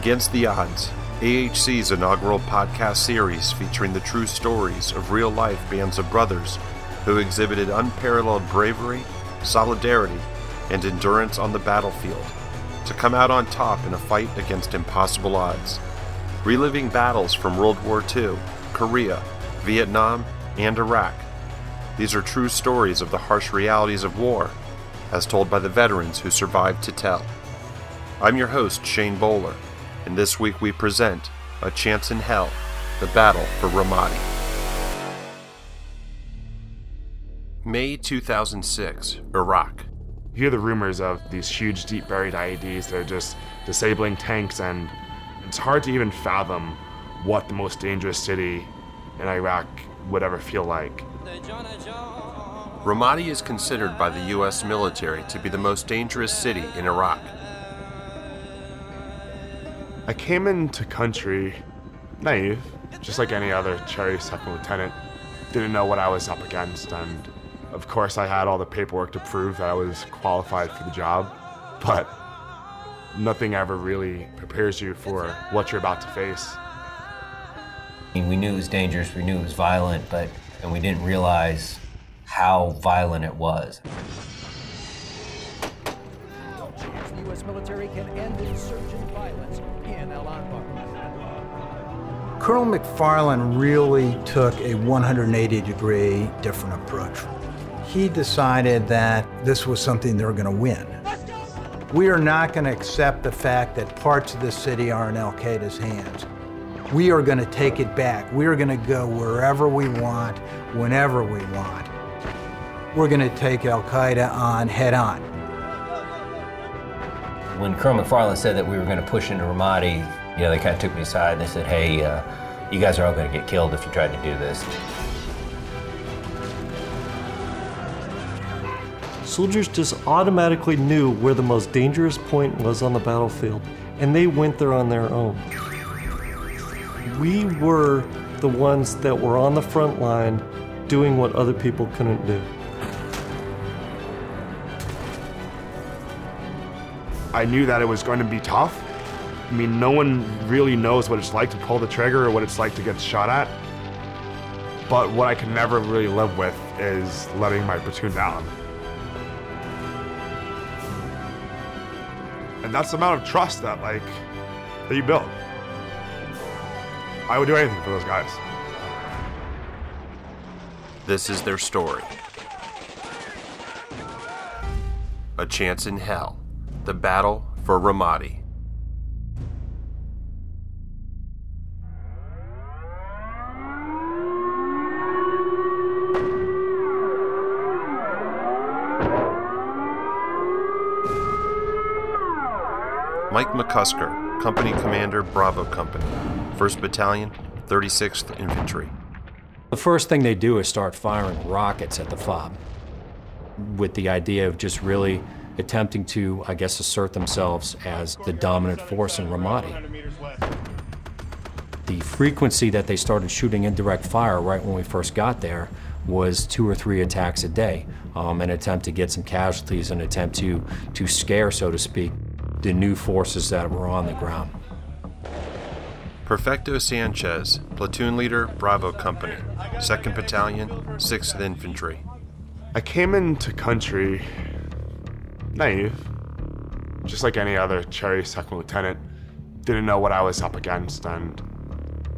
Against the Odds, AHC's inaugural podcast series featuring the true stories of real life bands of brothers who exhibited unparalleled bravery, solidarity, and endurance on the battlefield to come out on top in a fight against impossible odds. Reliving battles from World War II, Korea, Vietnam, and Iraq. These are true stories of the harsh realities of war, as told by the veterans who survived to tell. I'm your host, Shane Bowler, and this week we present A Chance in Hell The Battle for Ramadi. May 2006, Iraq. You hear the rumors of these huge, deep buried IEDs that are just disabling tanks, and it's hard to even fathom what the most dangerous city in Iraq would ever feel like. Ramadi is considered by the U.S. military to be the most dangerous city in Iraq. I came into country naive, just like any other cherry second lieutenant. Didn't know what I was up against, and of course, I had all the paperwork to prove that I was qualified for the job, but nothing ever really prepares you for what you're about to face. I mean, we knew it was dangerous, we knew it was violent, but and we didn't realize how violent it was. The U.S. military can end insurgent violence Colonel McFarland really took a 180 degree different approach. He decided that this was something they were going to win. We are not going to accept the fact that parts of the city are in Al Qaeda's hands. We are going to take it back. We are going to go wherever we want, whenever we want. We're going to take Al Qaeda on head on. When Colonel McFarland said that we were going to push into Ramadi, you know, they kind of took me aside and they said, hey, uh, you guys are all going to get killed if you try to do this. Soldiers just automatically knew where the most dangerous point was on the battlefield, and they went there on their own. We were the ones that were on the front line doing what other people couldn't do. I knew that it was going to be tough. I mean, no one really knows what it's like to pull the trigger or what it's like to get shot at. But what I can never really live with is letting my platoon down. And that's the amount of trust that, like, that you build. I would do anything for those guys. This is their story. A Chance in Hell The Battle for Ramadi. Mike McCusker, Company Commander, Bravo Company, 1st Battalion, 36th Infantry. The first thing they do is start firing rockets at the FOB with the idea of just really attempting to, I guess, assert themselves as the dominant force in Ramadi. The frequency that they started shooting indirect fire right when we first got there was two or three attacks a day, um, an attempt to get some casualties, an attempt to, to scare, so to speak, the new forces that were on the ground. Perfecto Sanchez, Platoon Leader, Bravo Company, 2nd Battalion, 6th Infantry. I came into country naive, just like any other cherry second lieutenant. Didn't know what I was up against, and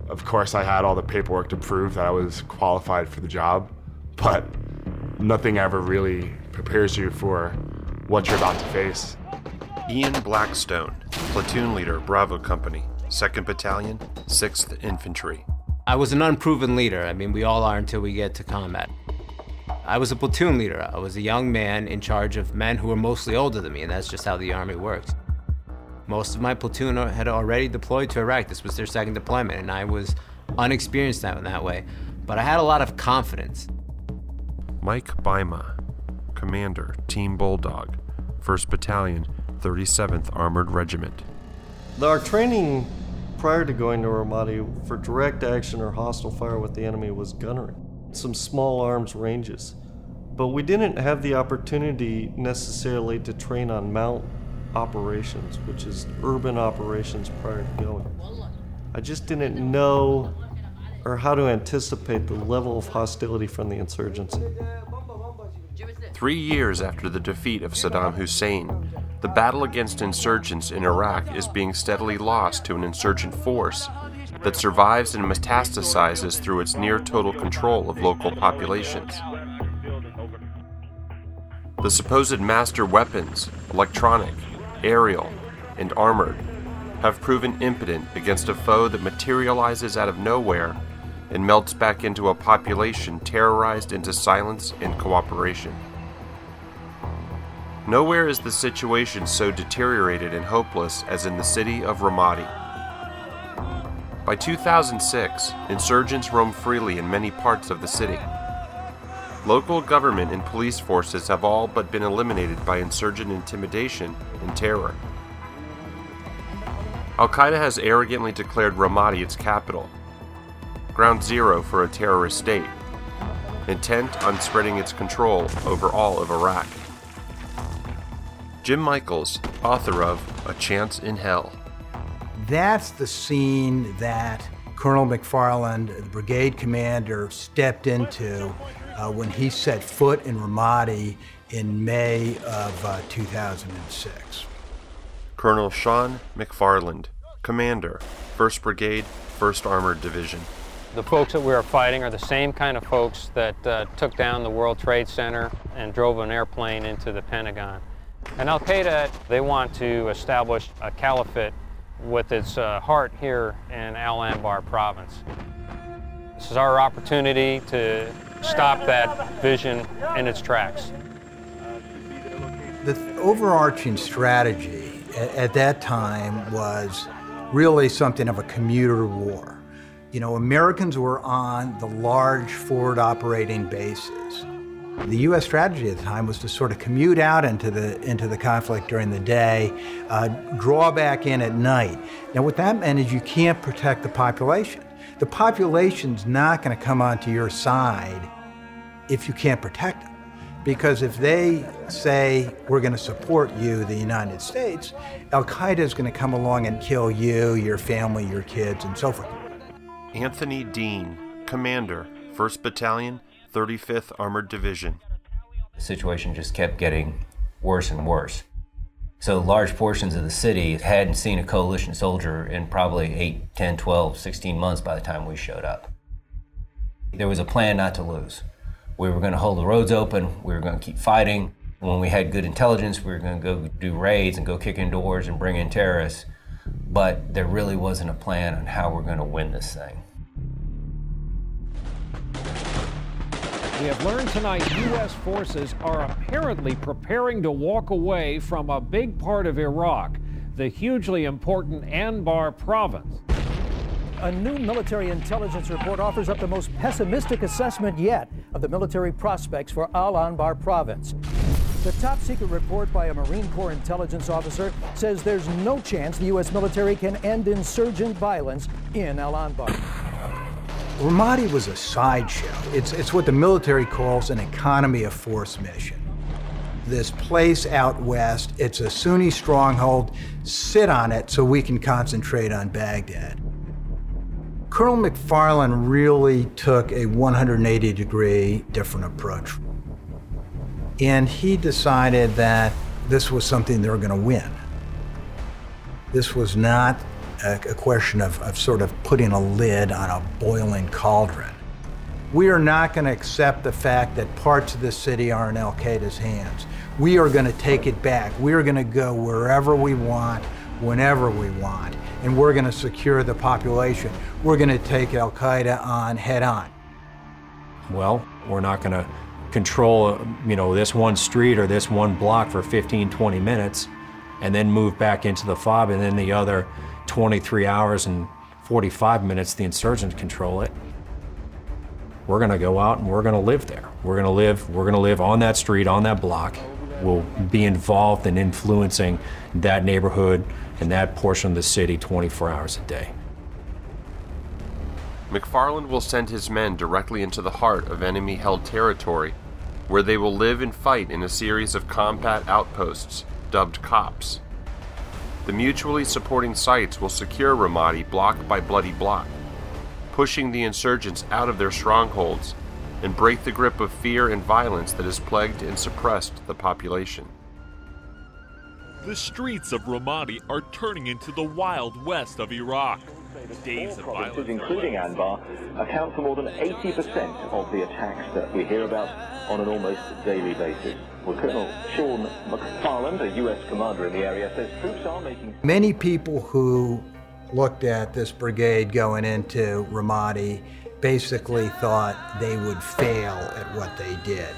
of course, I had all the paperwork to prove that I was qualified for the job, but nothing ever really prepares you for what you're about to face. Ian Blackstone, Platoon Leader, Bravo Company, 2nd Battalion, 6th Infantry. I was an unproven leader. I mean, we all are until we get to combat. I was a platoon leader. I was a young man in charge of men who were mostly older than me, and that's just how the Army works. Most of my platoon had already deployed to Iraq. This was their second deployment, and I was unexperienced in that way. But I had a lot of confidence. Mike Bajema, Commander, Team Bulldog, 1st Battalion, 37th Armored Regiment. Our training prior to going to Ramadi for direct action or hostile fire with the enemy was gunnery, some small arms ranges. But we didn't have the opportunity necessarily to train on MOUT operations, which is urban operations prior to going. I just didn't know or how to anticipate the level of hostility from the insurgency. Three years after the defeat of Saddam Hussein, the battle against insurgents in Iraq is being steadily lost to an insurgent force that survives and metastasizes through its near total control of local populations. The supposed master weapons, electronic, aerial, and armored, have proven impotent against a foe that materializes out of nowhere and melts back into a population terrorized into silence and cooperation. Nowhere is the situation so deteriorated and hopeless as in the city of Ramadi. By 2006, insurgents roam freely in many parts of the city. Local government and police forces have all but been eliminated by insurgent intimidation and terror. Al Qaeda has arrogantly declared Ramadi its capital, ground zero for a terrorist state, intent on spreading its control over all of Iraq. Jim Michaels, author of A Chance in Hell. That's the scene that Colonel McFarland, the brigade commander, stepped into uh, when he set foot in Ramadi in May of uh, 2006. Colonel Sean McFarland, Commander, 1st Brigade, 1st Armored Division. The folks that we are fighting are the same kind of folks that uh, took down the World Trade Center and drove an airplane into the Pentagon. And Al Qaeda, they want to establish a caliphate with its uh, heart here in Al Anbar province. This is our opportunity to stop that vision in its tracks. The overarching strategy at, at that time was really something of a commuter war. You know, Americans were on the large forward operating bases. The U.S. strategy at the time was to sort of commute out into the into the conflict during the day, uh, draw back in at night. Now, what that meant is you can't protect the population. The population's not going to come onto your side if you can't protect them, because if they say we're going to support you, the United States, Al Qaeda is going to come along and kill you, your family, your kids, and so forth. Anthony Deane, Commander, 1st Battalion, 35th Armored Division. The situation just kept getting worse and worse. So large portions of the city hadn't seen a coalition soldier in probably 8, 10, 12, 16 months by the time we showed up. There was a plan not to lose. We were going to hold the roads open, we were going to keep fighting. When we had good intelligence, we were going to go do raids and go kick in doors and bring in terrorists. But there really wasn't a plan on how we're going to win this thing. We have learned tonight U.S. forces are apparently preparing to walk away from a big part of Iraq, the hugely important Anbar province. A new military intelligence report offers up the most pessimistic assessment yet of the military prospects for Al Anbar province. The top secret report by a Marine Corps intelligence officer says there's no chance the U.S. military can end insurgent violence in Al Anbar. Ramadi was a sideshow. It's, it's what the military calls an economy of force mission. This place out west, it's a Sunni stronghold. Sit on it so we can concentrate on Baghdad. Colonel McFarland really took a 180 degree different approach. And he decided that this was something they were going to win. This was not a, a question of, of sort of putting a lid on a boiling cauldron. We are not going to accept the fact that parts of the city are in Al Qaeda's hands. We are going to take it back. We are going to go wherever we want, whenever we want, and we're going to secure the population. We're going to take Al Qaeda on head on. Well, we're not going to control, you know, this one street or this one block for 15, 20 minutes and then move back into the fob and then the other 23 hours and 45 minutes the insurgents control it. We're going to go out and we're going to live there. We're going to live we're going to live on that street, on that block. We'll be involved in influencing that neighborhood and that portion of the city 24 hours a day. McFarland will send his men directly into the heart of enemy held territory, where they will live and fight in a series of combat outposts dubbed COPs. The mutually supporting sites will secure Ramadi block by bloody block, pushing the insurgents out of their strongholds and break the grip of fear and violence that has plagued and suppressed the population. The streets of Ramadi are turning into the wild west of Iraq. Days of provinces, including Anbar, account for more than 80% of the attacks that we hear about on an almost daily basis. Well, Colonel Sean McFarland, a U.S. commander in the area, says troops are making... Many people who looked at this brigade going into Ramadi basically thought they would fail at what they did.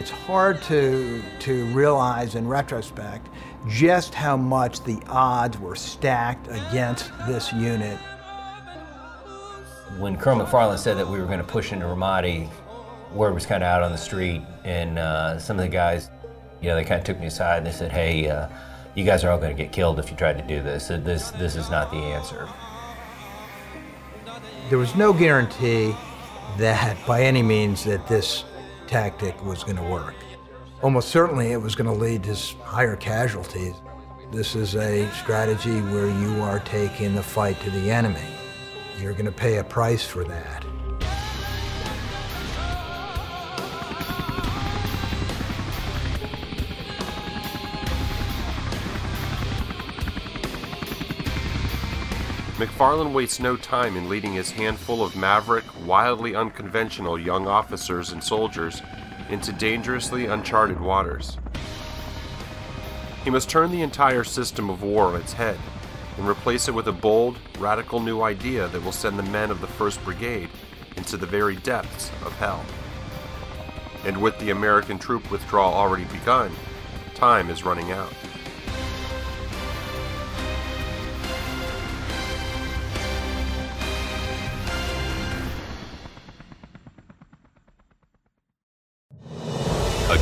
It's hard to, to realize in retrospect just how much the odds were stacked against this unit. When Colonel McFarland said that we were going to push into Ramadi, word was kind of out on the street, and uh, some of the guys, you know, they kind of took me aside and they said, hey, uh, you guys are all going to get killed if you try to do this. This, this is not the answer. There was no guarantee that by any means that this tactic was going to work. Almost certainly it was going to lead to higher casualties. This is a strategy where you are taking the fight to the enemy. You're going to pay a price for that. McFarland wastes no time in leading his handful of maverick, wildly unconventional young officers and soldiers into dangerously uncharted waters. He must turn the entire system of war on its head and replace it with a bold, radical new idea that will send the men of the 1st Brigade into the very depths of hell. And with the American troop withdrawal already begun, time is running out.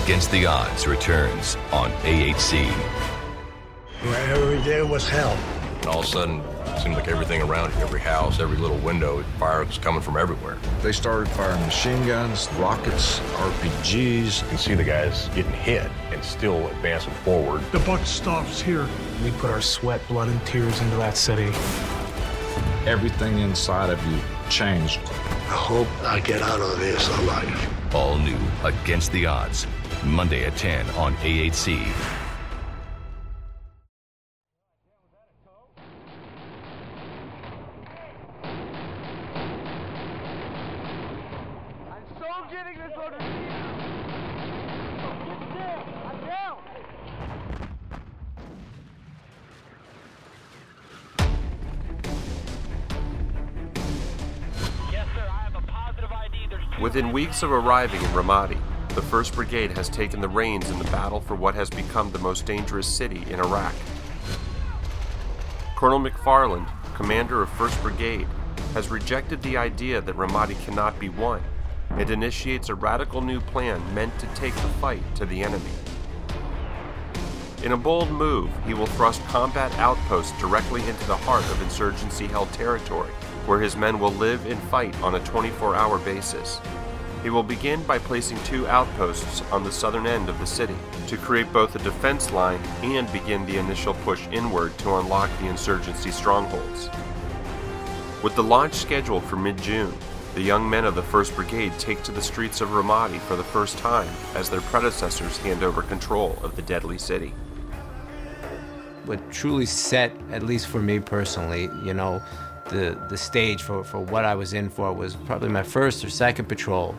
Against the Odds returns on AHC. Every day was hell. And all of a sudden, it seemed like everything around every house, every little window, fire was coming from everywhere. They started firing machine guns, rockets, RPGs. You can see the guys getting hit and still advancing forward. The buck stops here. We put our sweat, blood, and tears into that city. Everything inside of you changed. I hope I get out of this alive. All new Against the Odds. Monday at 10 on AHC. I'm so getting this organization. I'm down. Yes, sir. I have a positive idea within weeks of arriving in Ramadi, the 1st Brigade has taken the reins in the battle for what has become the most dangerous city in Iraq. Colonel McFarland, commander of 1st Brigade, has rejected the idea that Ramadi cannot be won and initiates a radical new plan meant to take the fight to the enemy. In a bold move, he will thrust combat outposts directly into the heart of insurgency held territory where his men will live and fight on a 24 hour basis. He will begin by placing two outposts on the southern end of the city to create both a defense line and begin the initial push inward to unlock the insurgency strongholds. With the launch scheduled for mid June, the young men of the 1st Brigade take to the streets of Ramadi for the first time as their predecessors hand over control of the deadly city. What truly set, at least for me personally, you know, the, the stage for, for what I was in for was probably my first or second patrol.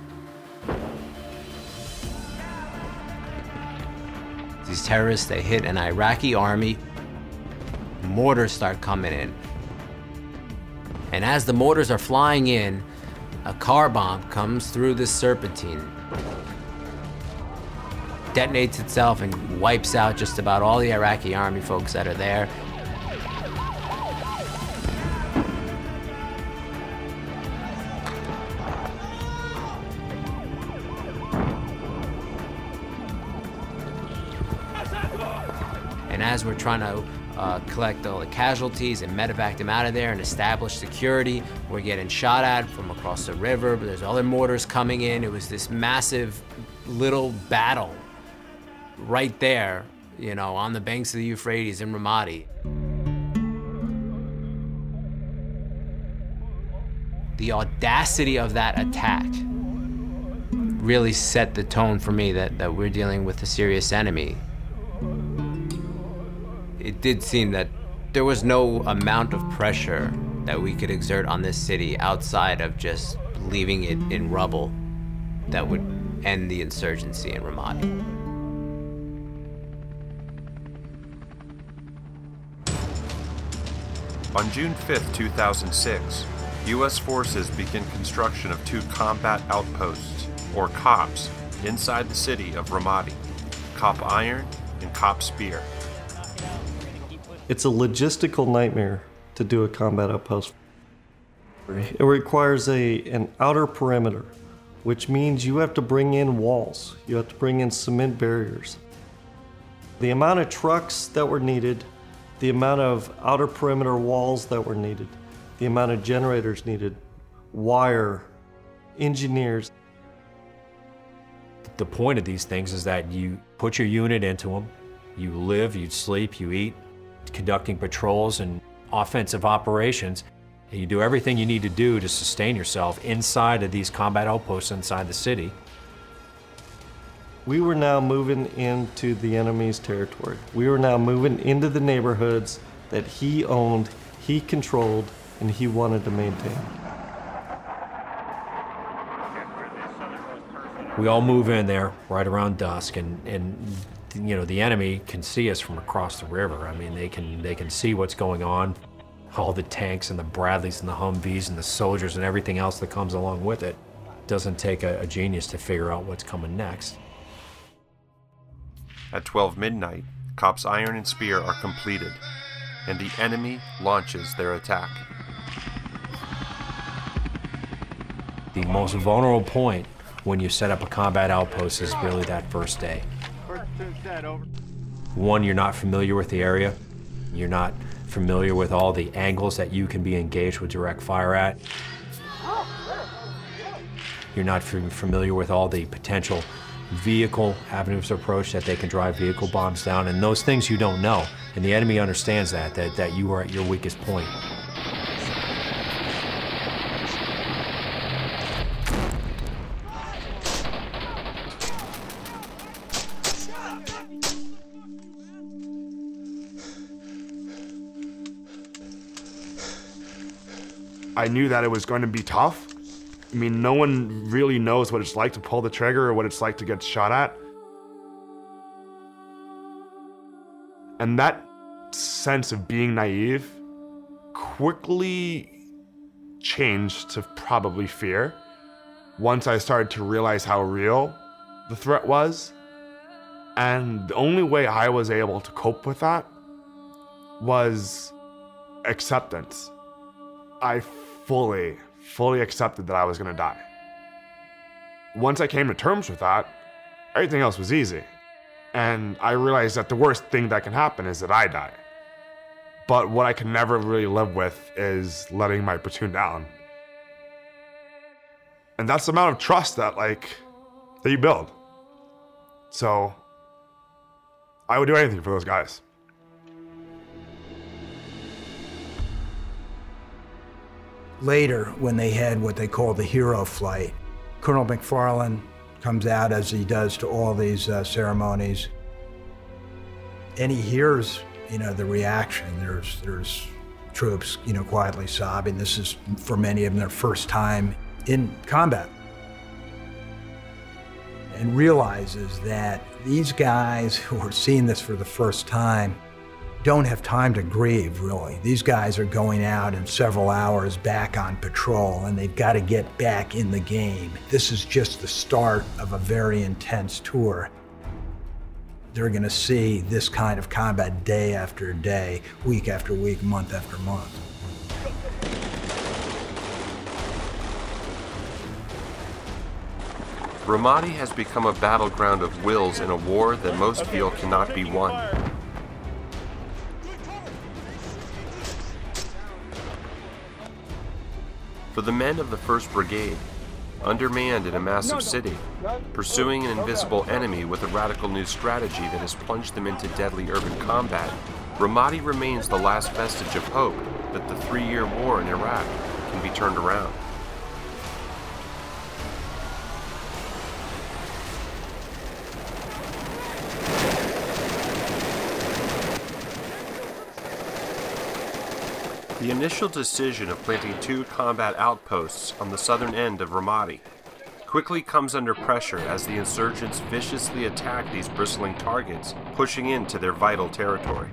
These terrorists, they hit an Iraqi army, mortars start coming in. And as the mortars are flying in, a car bomb comes through this serpentine, detonates itself and wipes out just about all the Iraqi army folks that are there. Trying to uh, collect all the casualties and medevac them out of there and establish security. We're getting shot at from across the river, but there's other mortars coming in. It was this massive little battle right there you know, on the banks of the Euphrates in Ramadi. The audacity of that attack really set the tone for me that, that we're dealing with a serious enemy. It did seem that there was no amount of pressure that we could exert on this city outside of just leaving it in rubble that would end the insurgency in Ramadi. On June 5, 2006, U.S. forces begin construction of two combat outposts, or COPs, inside the city of Ramadi COP Iron and COP Spear. It's a logistical nightmare to do a combat outpost. It requires a, an outer perimeter, which means you have to bring in walls, you have to bring in cement barriers. The amount of trucks that were needed, the amount of outer perimeter walls that were needed, the amount of generators needed, wire, engineers. The point of these things is that you put your unit into them, you live, you sleep, you eat, conducting patrols and offensive operations. And you do everything you need to do to sustain yourself inside of these combat outposts inside the city. We were now moving into the enemy's territory. We were now moving into the neighborhoods that he owned, he controlled, and he wanted to maintain. We all move in there right around dusk, and, and you know the enemy can see us from across the river. I mean, they can they can see what's going on, all the tanks and the Bradleys and the Humvees and the soldiers and everything else that comes along with it. Doesn't take a, a genius to figure out what's coming next. At 12 midnight, COPs Iron and Spear are completed, and the enemy launches their attack. The most vulnerable point when you set up a combat outpost is really that first day. One, you're not familiar with the area. You're not familiar with all the angles that you can be engaged with direct fire at. You're not familiar with all the potential vehicle avenues of approach that they can drive vehicle bombs down, and those things you don't know. And the enemy understands that, that, that you are at your weakest point. I knew that it was going to be tough. I mean, no one really knows what it's like to pull the trigger or what it's like to get shot at. And that sense of being naive quickly changed to probably fear once I started to realize how real the threat was. And the only way I was able to cope with that was acceptance. I fully, fully accepted that I was to die. Once I came to terms with that, everything else was easy. And I realized that the worst thing that can happen is that I die. But what I can never really live with is letting my platoon down. And that's the amount of trust that, like, that you build. So, I would do anything for those guys. Later, when they had what they call the hero flight, Colonel McFarland comes out as he does to all these uh, ceremonies, and he hears, you know, the reaction. There's there's troops, you know, quietly sobbing. This is for many of them their first time in combat, and realizes that these guys who are seeing this for the first time don't have time to grieve, really. These guys are going out in several hours back on patrol, and they've got to get back in the game. This is just the start of a very intense tour. They're going to see this kind of combat day after day, week after week, month after month. Ramadi has become a battleground of wills in a war that most feel cannot be won. For the men of the 1st Brigade, undermanned in a massive city, pursuing an invisible enemy with a radical new strategy that has plunged them into deadly urban combat, Ramadi remains the last vestige of hope that the three year war in Iraq can be turned around. The initial decision of planting two combat outposts on the southern end of Ramadi quickly comes under pressure as the insurgents viciously attack these bristling targets, pushing into their vital territory.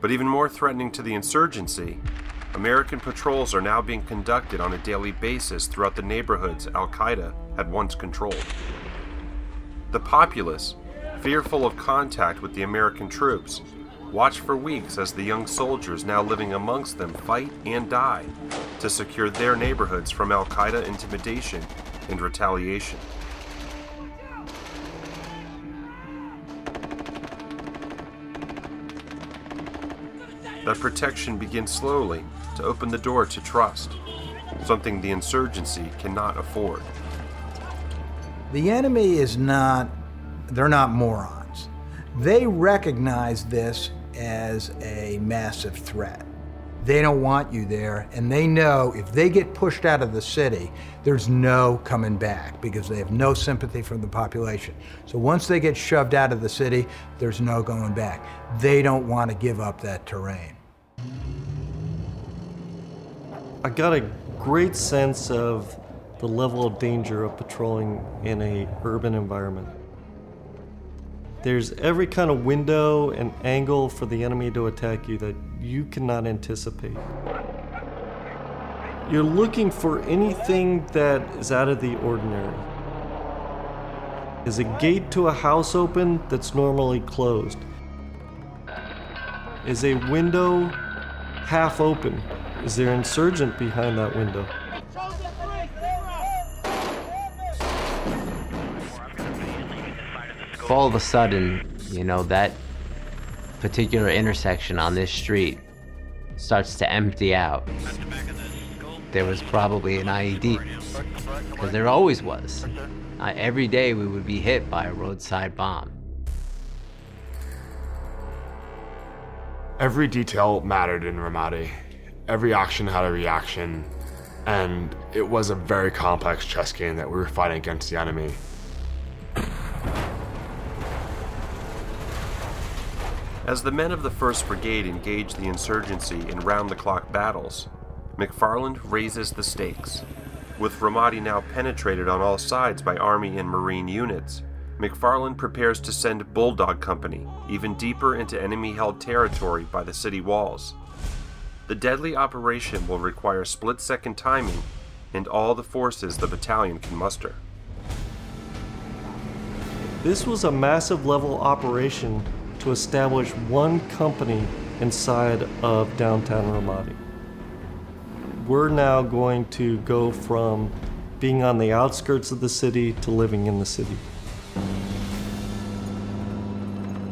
But even more threatening to the insurgency, American patrols are now being conducted on a daily basis throughout the neighborhoods Al Qaeda had once controlled. The populace, fearful of contact with the American troops, watch for weeks as the young soldiers now living amongst them fight and die to secure their neighborhoods from Al Qaeda intimidation and retaliation. That protection begins slowly to open the door to trust, something the insurgency cannot afford. The enemy is not, they're not morons. They recognize this as a massive threat. They don't want you there, and they know if they get pushed out of the city, there's no coming back because they have no sympathy from the population. So once they get shoved out of the city, there's no going back. They don't want to give up that terrain. I got a great sense of the level of danger of patrolling in a urban environment. There's every kind of window and angle for the enemy to attack you that you cannot anticipate. You're looking for anything that is out of the ordinary. Is a gate to a house open that's normally closed? Is a window half open? Is there insurgent behind that window? If all of a sudden, you know, that particular intersection on this street starts to empty out, there was probably an IED. Because there always was. Uh, every day we would be hit by a roadside bomb. Every detail mattered in Ramadi. Every action had a reaction, and it was a very complex chess game that we were fighting against the enemy. As the men of the 1st Brigade engage the insurgency in round the clock battles, McFarland raises the stakes. With Ramadi now penetrated on all sides by Army and Marine units, McFarland prepares to send Bulldog Company even deeper into enemy held territory by the city walls. The deadly operation will require split second timing and all the forces the battalion can muster. This was a massive level operation to establish one company inside of downtown Ramadi. We're now going to go from being on the outskirts of the city to living in the city.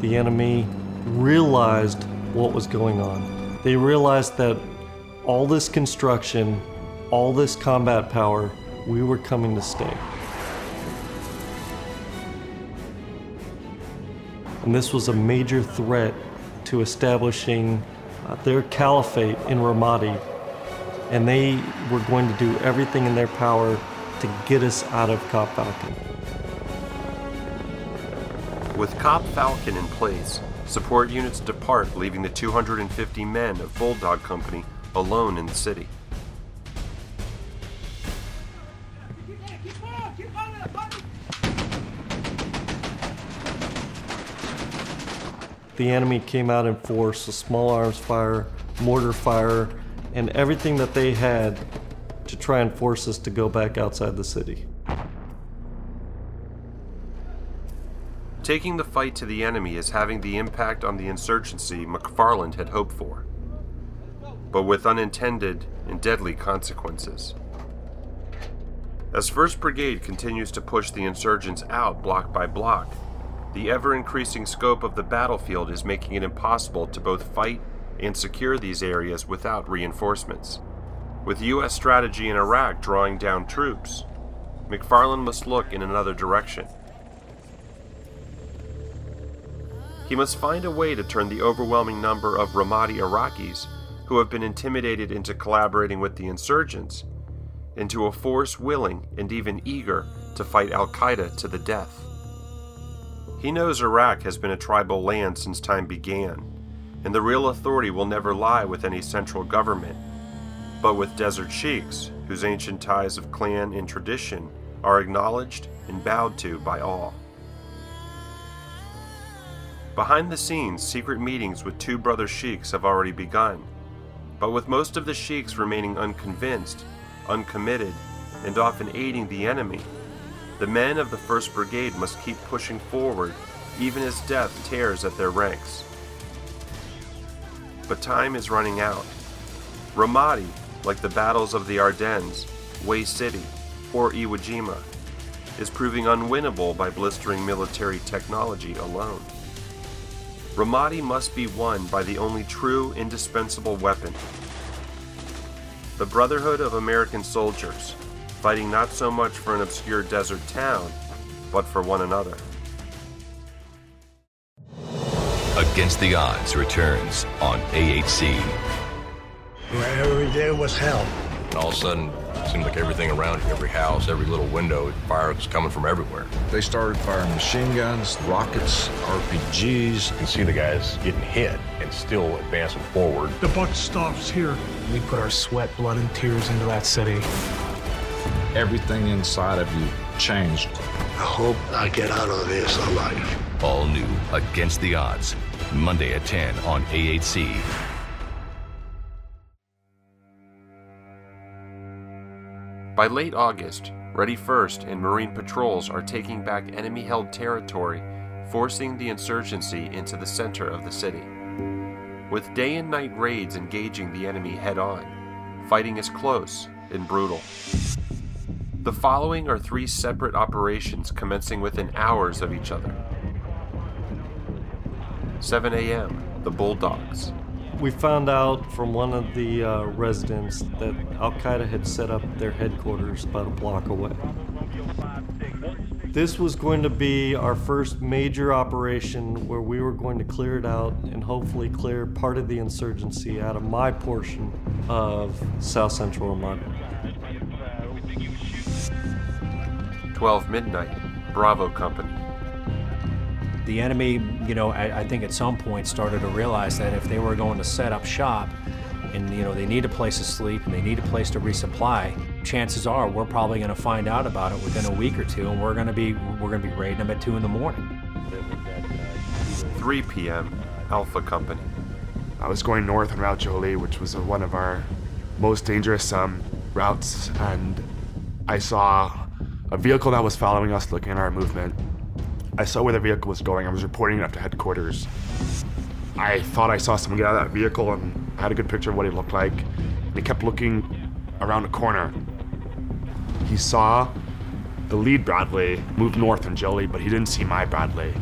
The enemy realized what was going on. They realized that all this construction, all this combat power, we were coming to stay. And this was a major threat to establishing uh, their caliphate in Ramadi. And they were going to do everything in their power to get us out of COP Falcon. With COP Falcon in place, support units depart, leaving the 250 men of Bulldog Company alone in the city. The enemy came out in force, a small arms fire, mortar fire, and everything that they had to try and force us to go back outside the city. Taking the fight to the enemy is having the impact on the insurgency McFarland had hoped for, but with unintended and deadly consequences. As 1st Brigade continues to push the insurgents out block by block, the ever increasing scope of the battlefield is making it impossible to both fight and secure these areas without reinforcements. With U.S. strategy in Iraq drawing down troops, McFarland must look in another direction. He must find a way to turn the overwhelming number of Ramadi Iraqis who have been intimidated into collaborating with the insurgents into a force willing and even eager to fight Al Qaeda to the death. He knows Iraq has been a tribal land since time began, and the real authority will never lie with any central government, but with desert sheiks whose ancient ties of clan and tradition are acknowledged and bowed to by all. Behind the scenes, secret meetings with two brother sheiks have already begun, but with most of the sheiks remaining unconvinced, uncommitted, and often aiding the enemy, the men of the 1st Brigade must keep pushing forward even as death tears at their ranks. But time is running out. Ramadi, like the battles of the Ardennes, Hue City, or Iwo Jima, is proving unwinnable by blistering military technology alone. Ramadi must be won by the only true indispensable weapon the Brotherhood of American Soldiers, fighting not so much for an obscure desert town, but for one another. Against the Odds returns on AHC. Every day was hell. And all of a sudden, it seemed like everything around you, every house, every little window, fire was coming from everywhere. They started firing machine guns, rockets, RPGs. You can see the guys getting hit and still advancing forward. The buck stops here. We put our sweat, blood, and tears into that city. Everything inside of you changed. I hope I get out of this alive. All new Against the Odds, Monday at 10 on AHC. By late August, Ready First and Marine patrols are taking back enemy held territory, forcing the insurgency into the center of the city. With day and night raids engaging the enemy head on, fighting is close and brutal. The following are three separate operations commencing within hours of each other. 7 a.m., the Bulldogs. We found out from one of the uh, residents that Al Qaeda had set up their headquarters about a block away. This was going to be our first major operation where we were going to clear it out and hopefully clear part of the insurgency out of my portion of South Central Ramadi. 12 midnight, Bravo Company. The enemy, you know, I, I think at some point started to realize that if they were going to set up shop and, you know, they need a place to sleep and they need a place to resupply, chances are we're probably going to find out about it within a week or two and we're going to be, we're going to be raiding them at 2 in the morning. 3 p.m., Alpha Company. I was going north on Route Jolie, which was one of our most dangerous um, routes, and I saw a vehicle that was following us looking at our movement. I saw where the vehicle was going. I was reporting it up to headquarters. I thought I saw someone get out of that vehicle and I had a good picture of what he looked like. And he kept looking around a corner. He saw the lead Bradley move north on Jolie, but he didn't see my Bradley.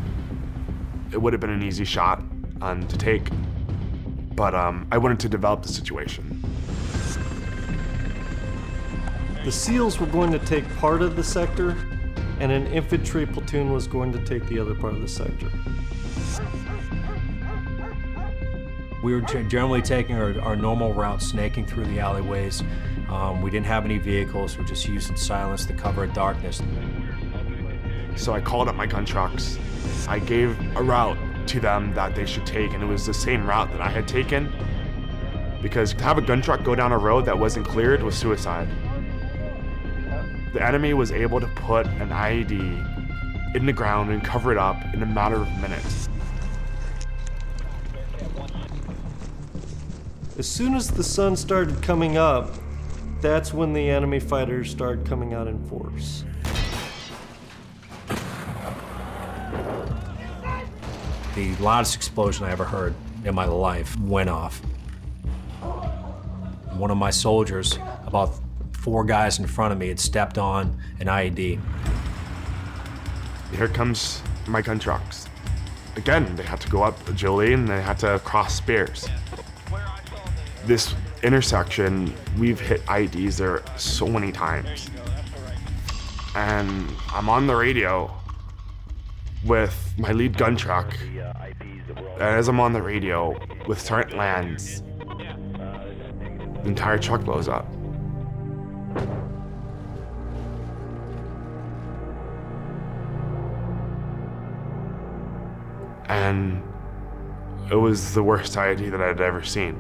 It would have been an easy shot um, to take, but um, I wanted to develop the situation. The SEALs were going to take part of the sector, and an infantry platoon was going to take the other part of the sector. We were generally taking our, our normal route, snaking through the alleyways. Um, we didn't have any vehicles, we're just using silence to cover darkness. So I called up my gun trucks. I gave a route to them that they should take, and it was the same route that I had taken. Because to have a gun truck go down a road that wasn't cleared was suicide. The enemy was able to put an IED in the ground and cover it up in a matter of minutes. As soon as the sun started coming up, that's when the enemy fighters started coming out in force. The loudest explosion I ever heard in my life went off. One of my soldiers, about four guys in front of me, had stepped on an IED. Here comes my gun trucks. Again, they had to go up Jolie and they had to cross Spears. This intersection, we've hit IEDs there so many times. And I'm on the radio with my lead gun truck. And as I'm on the radio with Sergeant Lands, the entire truck blows up. And it was the worst IED that I'd ever seen.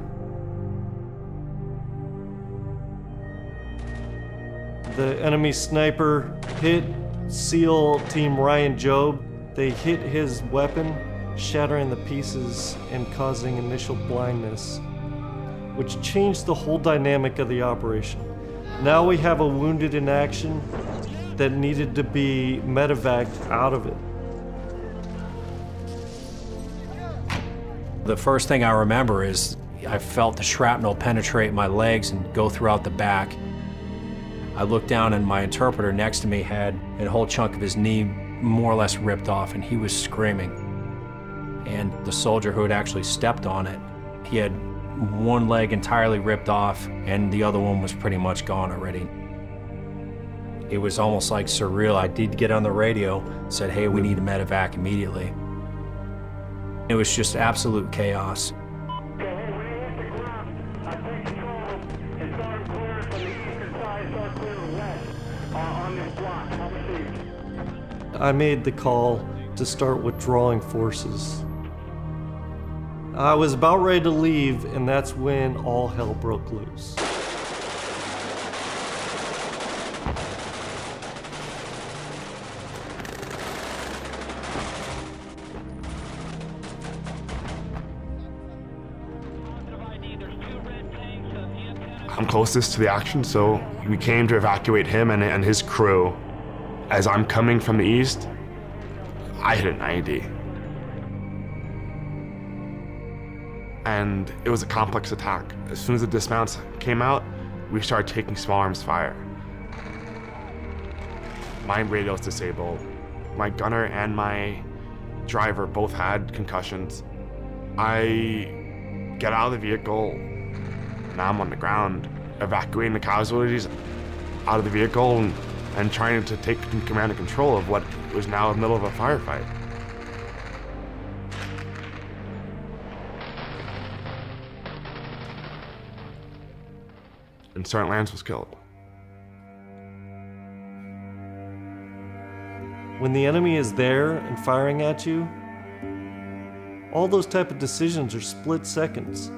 The enemy sniper hit SEAL Team Ryan Job. They hit his weapon, shattering the pieces and causing initial blindness, which changed the whole dynamic of the operation. Now we have a wounded in action that needed to be medevaced out of it. The first thing I remember is I felt the shrapnel penetrate my legs and go throughout the back. I looked down and my interpreter next to me had a whole chunk of his knee more or less ripped off and he was screaming. And the soldier who had actually stepped on it, he had one leg entirely ripped off and the other one was pretty much gone already. It was almost like surreal. I did get on the radio, said, hey, we need a medevac immediately. It was just absolute chaos. I made the call to start withdrawing forces. I was about ready to leave, and that's when all hell broke loose. Closest to the action, so we came to evacuate him and, and his crew. As I'm coming from the east, I hit an IED. And it was a complex attack. As soon as the dismounts came out, we started taking small arms fire. My radio's disabled. My gunner and my driver both had concussions. I get out of the vehicle, now I'm on the ground, evacuating the casualties out of the vehicle and, and trying to take command and control of what was now in the middle of a firefight. And Sergeant Lance was killed. When the enemy is there and firing at you, all those type of decisions are split seconds.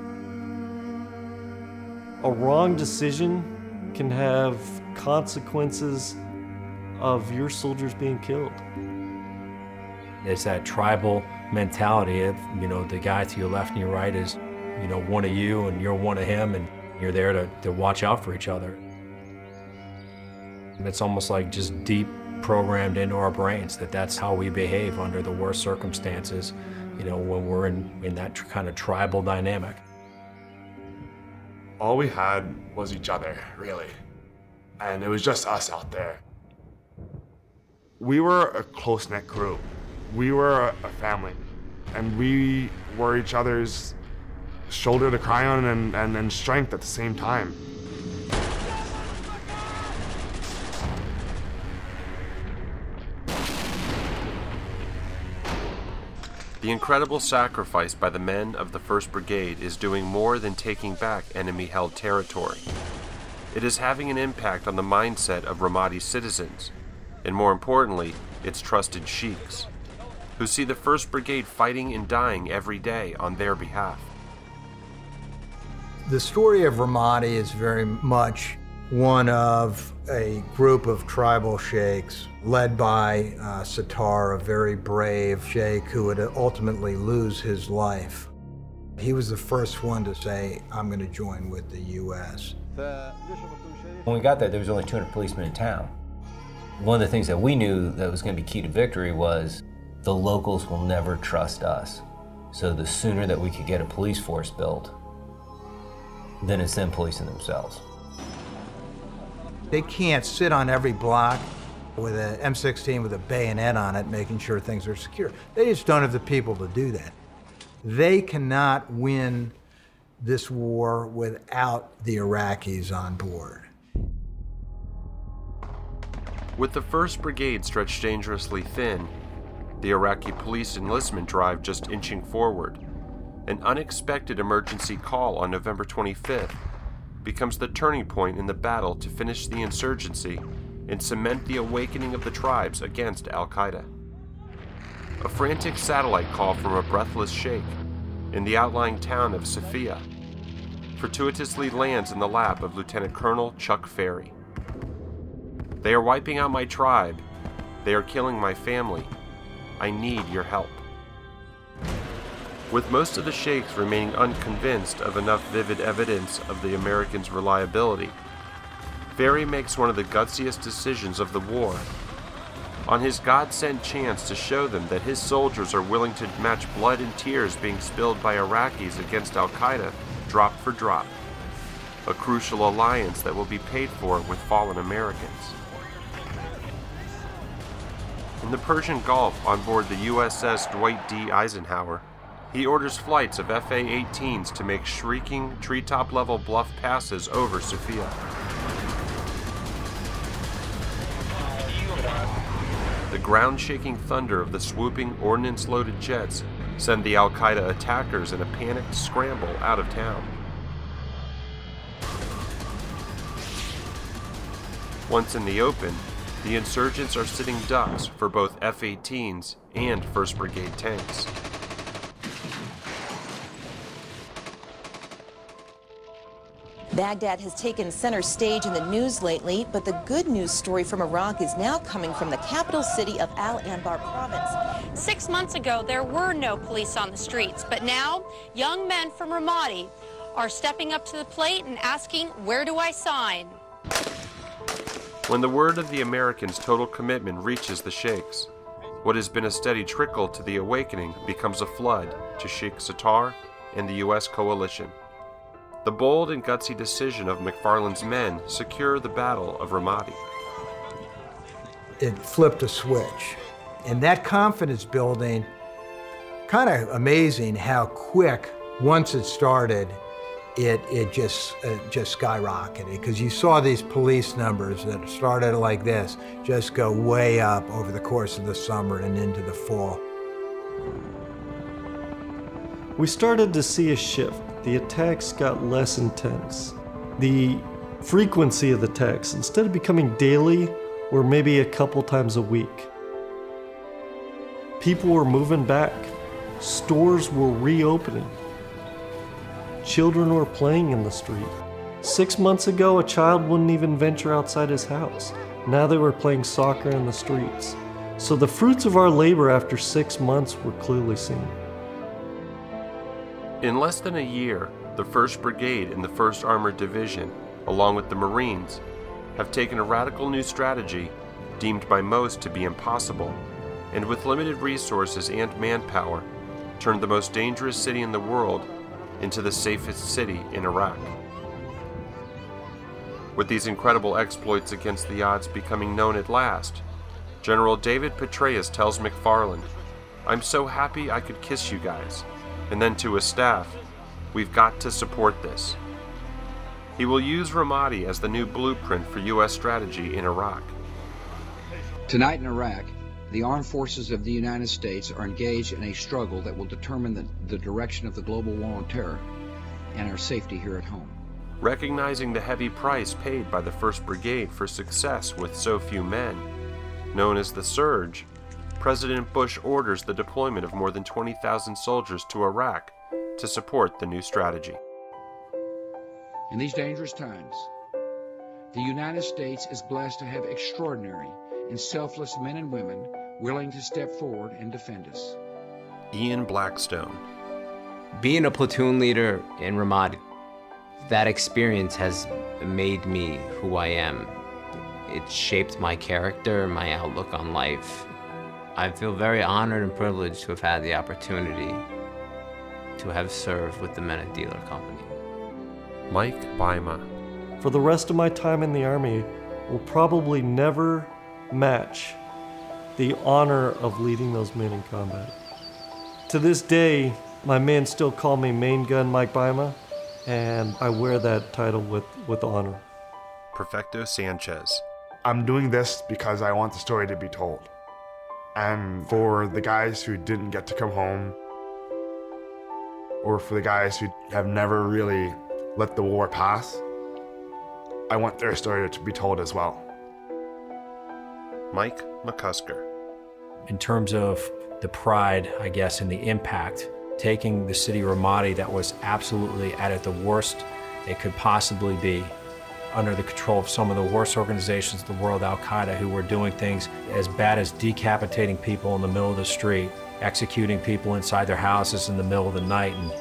A wrong decision can have consequences of your soldiers being killed. It's that tribal mentality of, you know, the guy to your left and your right is, you know, one of you and you're one of him and you're there to, to watch out for each other. It's almost like just deep programmed into our brains that that's how we behave under the worst circumstances, you know, when we're in, in that kind of tribal dynamic. All we had was each other, really. And it was just us out there. We were a close knit crew. We were a, a family. And we were each other's shoulder to cry on and, and, and strength at the same time. The incredible sacrifice by the men of the 1st Brigade is doing more than taking back enemy held territory. It is having an impact on the mindset of Ramadi citizens, and more importantly, its trusted sheiks, who see the 1st Brigade fighting and dying every day on their behalf. The story of Ramadi is very much one of a group of tribal sheikhs led by uh, Sattar, a very brave sheikh who would ultimately lose his life. He was the first one to say, I'm going to join with the U.S. When we got there, there was only 200 policemen in town. One of the things that we knew that was going to be key to victory was the locals will never trust us. So the sooner that we could get a police force built, then it's them policing themselves. They can't sit on every block with an M16 with a bayonet on it, making sure things are secure. They just don't have the people to do that. They cannot win this war without the Iraqis on board. With the 1st Brigade stretched dangerously thin, the Iraqi police enlistment drive just inching forward, an unexpected emergency call on November 25th becomes the turning point in the battle to finish the insurgency and cement the awakening of the tribes against Al Qaeda. A frantic satellite call from a breathless sheikh in the outlying town of Sofia fortuitously lands in the lap of Lieutenant Colonel Chuck Ferry. They are wiping out my tribe. They are killing my family. I need your help. With most of the sheikhs remaining unconvinced of enough vivid evidence of the Americans' reliability, Ferry makes one of the gutsiest decisions of the war. On his God sent chance to show them that his soldiers are willing to match blood and tears being spilled by Iraqis against Al Qaeda drop for drop, a crucial alliance that will be paid for with fallen Americans. In the Persian Gulf on board the USS Dwight D. Eisenhower, he orders flights of FA 18s to make shrieking, treetop level bluff passes over Sofia. The ground shaking thunder of the swooping, ordnance loaded jets send the Al Qaeda attackers in a panicked scramble out of town. Once in the open, the insurgents are sitting ducks for both F 18s and 1st Brigade tanks. Baghdad has taken center stage in the news lately, but the good news story from Iraq is now coming from the capital city of Al Anbar province. Six months ago, there were no police on the streets, but now young men from Ramadi are stepping up to the plate and asking, Where do I sign? When the word of the Americans' total commitment reaches the sheikhs, what has been a steady trickle to the awakening becomes a flood to Sheikh Sattar and the U.S. coalition. The bold and gutsy decision of MacFarland's men secure the Battle of Ramadi. It flipped a switch. And that confidence building, kind of amazing how quick, once it started, it, it just, uh, just skyrocketed. Because you saw these police numbers that started like this just go way up over the course of the summer and into the fall. We started to see a shift the attacks got less intense. The frequency of the attacks, instead of becoming daily, were maybe a couple times a week. People were moving back. Stores were reopening. Children were playing in the street. Six months ago, a child wouldn't even venture outside his house. Now they were playing soccer in the streets. So the fruits of our labor after six months were clearly seen. In less than a year, the 1st Brigade and the 1st Armored Division, along with the Marines, have taken a radical new strategy deemed by most to be impossible, and with limited resources and manpower, turned the most dangerous city in the world into the safest city in Iraq. With these incredible exploits against the odds becoming known at last, General David Petraeus tells MacFarland, I'm so happy I could kiss you guys and then to his staff, we've got to support this. He will use Ramadi as the new blueprint for U.S. strategy in Iraq. Tonight in Iraq, the armed forces of the United States are engaged in a struggle that will determine the, the direction of the global war on terror and our safety here at home. Recognizing the heavy price paid by the 1st Brigade for success with so few men, known as the Surge, President Bush orders the deployment of more than 20,000 soldiers to Iraq to support the new strategy. In these dangerous times, the United States is blessed to have extraordinary and selfless men and women willing to step forward and defend us. Ian Blackstone. Being a platoon leader in Ramadi, that experience has made me who I am. It shaped my character, my outlook on life, I feel very honored and privileged to have had the opportunity to have served with the Men Dealer Company. Mike Bajema. For the rest of my time in the Army, will probably never match the honor of leading those men in combat. To this day, my men still call me Main Gun Mike Bajema, and I wear that title with, with honor. Perfecto Sanchez. I'm doing this because I want the story to be told. And for the guys who didn't get to come home, or for the guys who have never really let the war pass, I want their story to be told as well. Mike McCusker. In terms of the pride, I guess, and the impact, taking the city of Ramadi that was absolutely at it the worst it could possibly be, under the control of some of the worst organizations in the world, Al Qaeda, who were doing things as bad as decapitating people in the middle of the street, executing people inside their houses in the middle of the night. And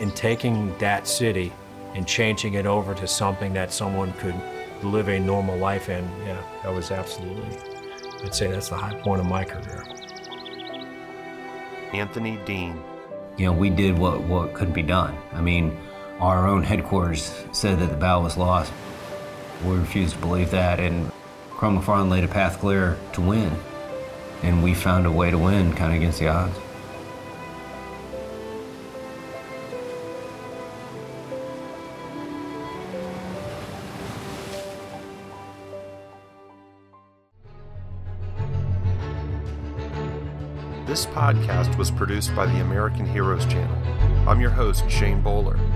in taking that city and changing it over to something that someone could live a normal life in, yeah, that was absolutely, I'd say that's the high point of my career. Anthony Deane. You know, we did what, what could be done. I mean, our own headquarters said that the battle was lost. We refused to believe that, and MacFarland laid a path clear to win. And we found a way to win, kind of against the odds. This podcast was produced by the American Heroes Channel. I'm your host, Shane Bowler.